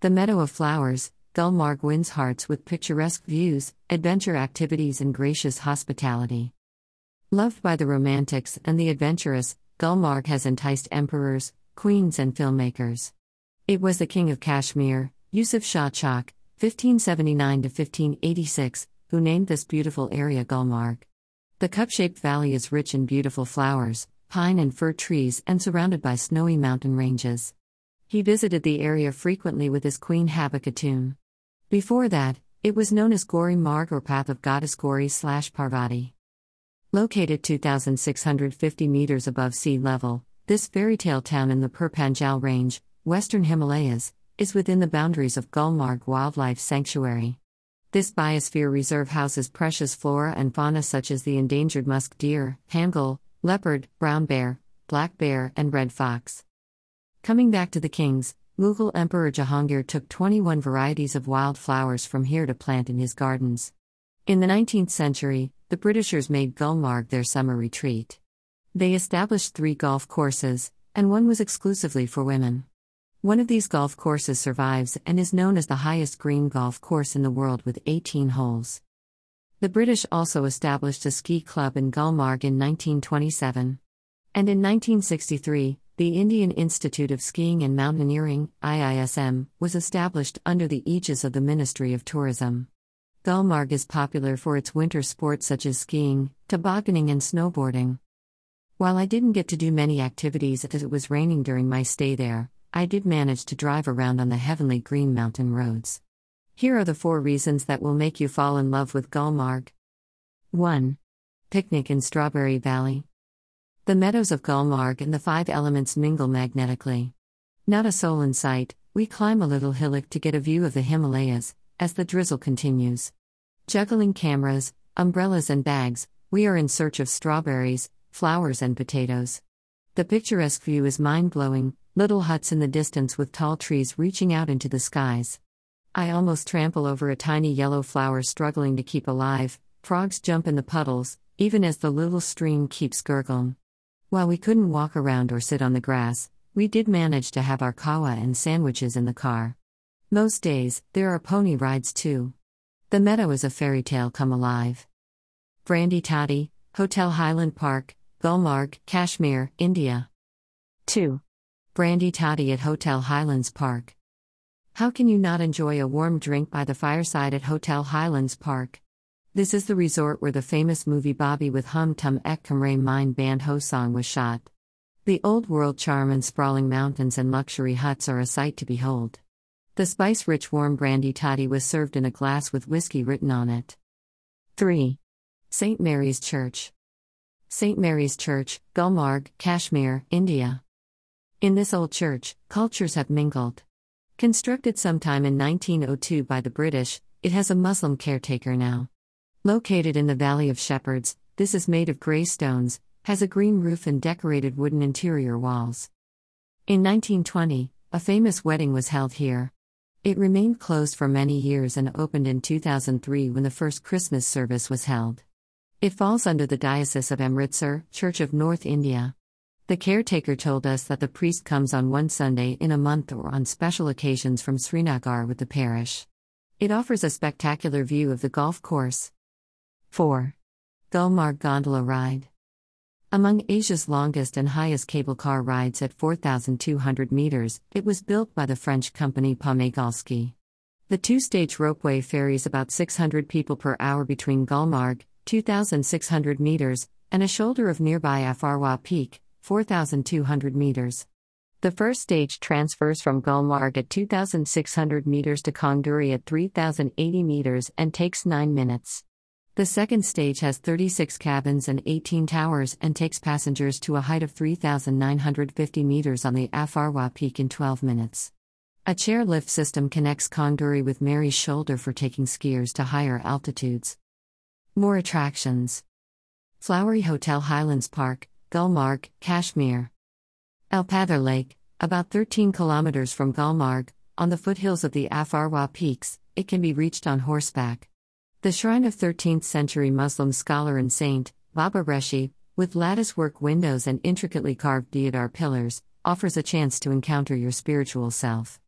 The Meadow of Flowers, Gulmarg wins hearts with picturesque views, adventure activities, and gracious hospitality. Loved by the romantics and the adventurous, Gulmarg has enticed emperors, queens, and filmmakers. It was the king of Kashmir, Yusuf Shah Chak, 1579 1586, who named this beautiful area Gulmarg. The cup shaped valley is rich in beautiful flowers, pine and fir trees, and surrounded by snowy mountain ranges. He visited the area frequently with his queen Habba Khatoon. Before that, it was known as Gori Marg or Path of Goddess Gori slash Parvati. Located 2,650 meters above sea level, this fairy tale town in the Pir Panjal Range, Western Himalayas, is within the boundaries of Gulmarg Wildlife Sanctuary. This biosphere reserve houses precious flora and fauna such as the endangered musk deer, hangul, leopard, brown bear, black bear, and red fox. Coming back to the kings, Mughal Emperor Jahangir took 21 varieties of wild flowers from here to plant in his gardens. In the 19th century, the Britishers made Gulmarg their summer retreat. They established three golf courses, and one was exclusively for women. One of these golf courses survives and is known as the highest green golf course in the world with 18 holes. The British also established a ski club in Gulmarg in 1927. And in 1963, the Indian Institute of Skiing and Mountaineering, IISM, was established under the aegis of the Ministry of Tourism. Gulmarg is popular for its winter sports such as skiing, tobogganing, and snowboarding. While I didn't get to do many activities as it was raining during my stay there, I did manage to drive around on the heavenly green mountain roads. Here are the four reasons that will make you fall in love with Gulmarg. 1. Picnic in Strawberry Valley. The meadows of Gulmarg and the five elements mingle magnetically. Not a soul in sight, we climb a little hillock to get a view of the Himalayas, as the drizzle continues. Juggling cameras, umbrellas, and bags, we are in search of strawberries, flowers, and potatoes. The picturesque view is mind blowing, little huts in the distance with tall trees reaching out into the skies. I almost trample over a tiny yellow flower struggling to keep alive, frogs jump in the puddles, even as the little stream keeps gurgling. While we couldn't walk around or sit on the grass, we did manage to have our kahwa and sandwiches in the car. Most days, there are pony rides too. The meadow is a fairy tale come alive. Brandy Toddy, Hotel Highland Park, Gulmarg, Kashmir, India. 2. Brandy Toddy at Hotel Highlands Park. How can you not enjoy a warm drink by the fireside at Hotel Highlands Park? This is the resort where the famous movie Bobby with Hum Tum Ek Kamre Mein Band Ho song was shot. The old world charm and sprawling mountains and luxury huts are a sight to behold. The spice rich warm brandy toddy was served in a glass with whiskey written on it. 3. St. Mary's Church. St. Mary's Church, Gulmarg, Kashmir, India. In this old church, cultures have mingled. Constructed sometime in 1902 by the British, it has a Muslim caretaker now. Located in the Valley of Shepherds, this is made of grey stones, has a green roof and decorated wooden interior walls. In 1920, a famous wedding was held here. It remained closed for many years and opened in 2003 when the first Christmas service was held. It falls under the Diocese of Amritsar, Church of North India. The caretaker told us that the priest comes on one Sunday in a month or on special occasions from Srinagar with the parish. It offers a spectacular view of the golf course. 4. Gulmarg Gondola Ride. Among Asia's longest and highest cable car rides at 4,200 meters, it was built by the French company Pomagalski. The two stage ropeway ferries about 600 people per hour between Gulmarg, 2,600 meters, and a shoulder of nearby Afarwa Peak, 4,200 meters. The first stage transfers from Gulmarg at 2,600 meters to Kongduri at 3,080 meters and takes 9 minutes. The second stage has 36 cabins and 18 towers and takes passengers to a height of 3,950 meters on the Afarwa Peak in 12 minutes. A chairlift system connects Kongduri with Mary's Shoulder for taking skiers to higher altitudes. More attractions Flowery Hotel Highlands Park, Gulmarg, Kashmir. Alpather Lake, about 13 kilometers from Gulmarg, on the foothills of the Afarwa Peaks, it can be reached on horseback. The shrine of 13th century Muslim scholar and saint, Baba Reshi, with latticework windows and intricately carved deodar pillars, offers a chance to encounter your spiritual self.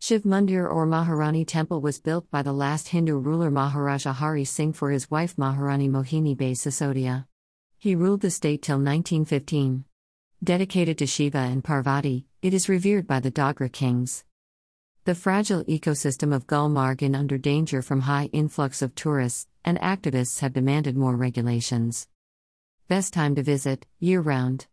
Shiv Mandir or Maharani temple was built by the last Hindu ruler Maharaja Hari Singh for his wife Maharani Mohini Bai Sisodia. He ruled the state till 1915. Dedicated to Shiva and Parvati, it is revered by the Dogra kings. The fragile ecosystem of Gulmarg under danger from high influx of tourists, and activists have demanded more regulations. Best time to visit, year round.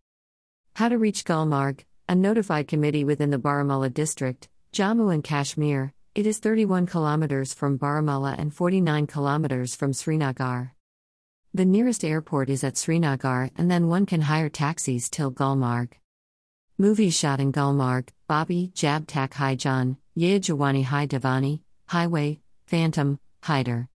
How to reach Gulmarg, a notified committee within the Baramulla district, Jammu and Kashmir. It is 31 kilometers from Baramulla and 49 kilometers from Srinagar. The nearest airport is at Srinagar, and then one can hire taxis till Gulmarg. Movies shot in Gulmarg Bobby, Jab Tak Hai Jaan, Ye Jawani Hai Deewani, Highway, Phantom, Hyder.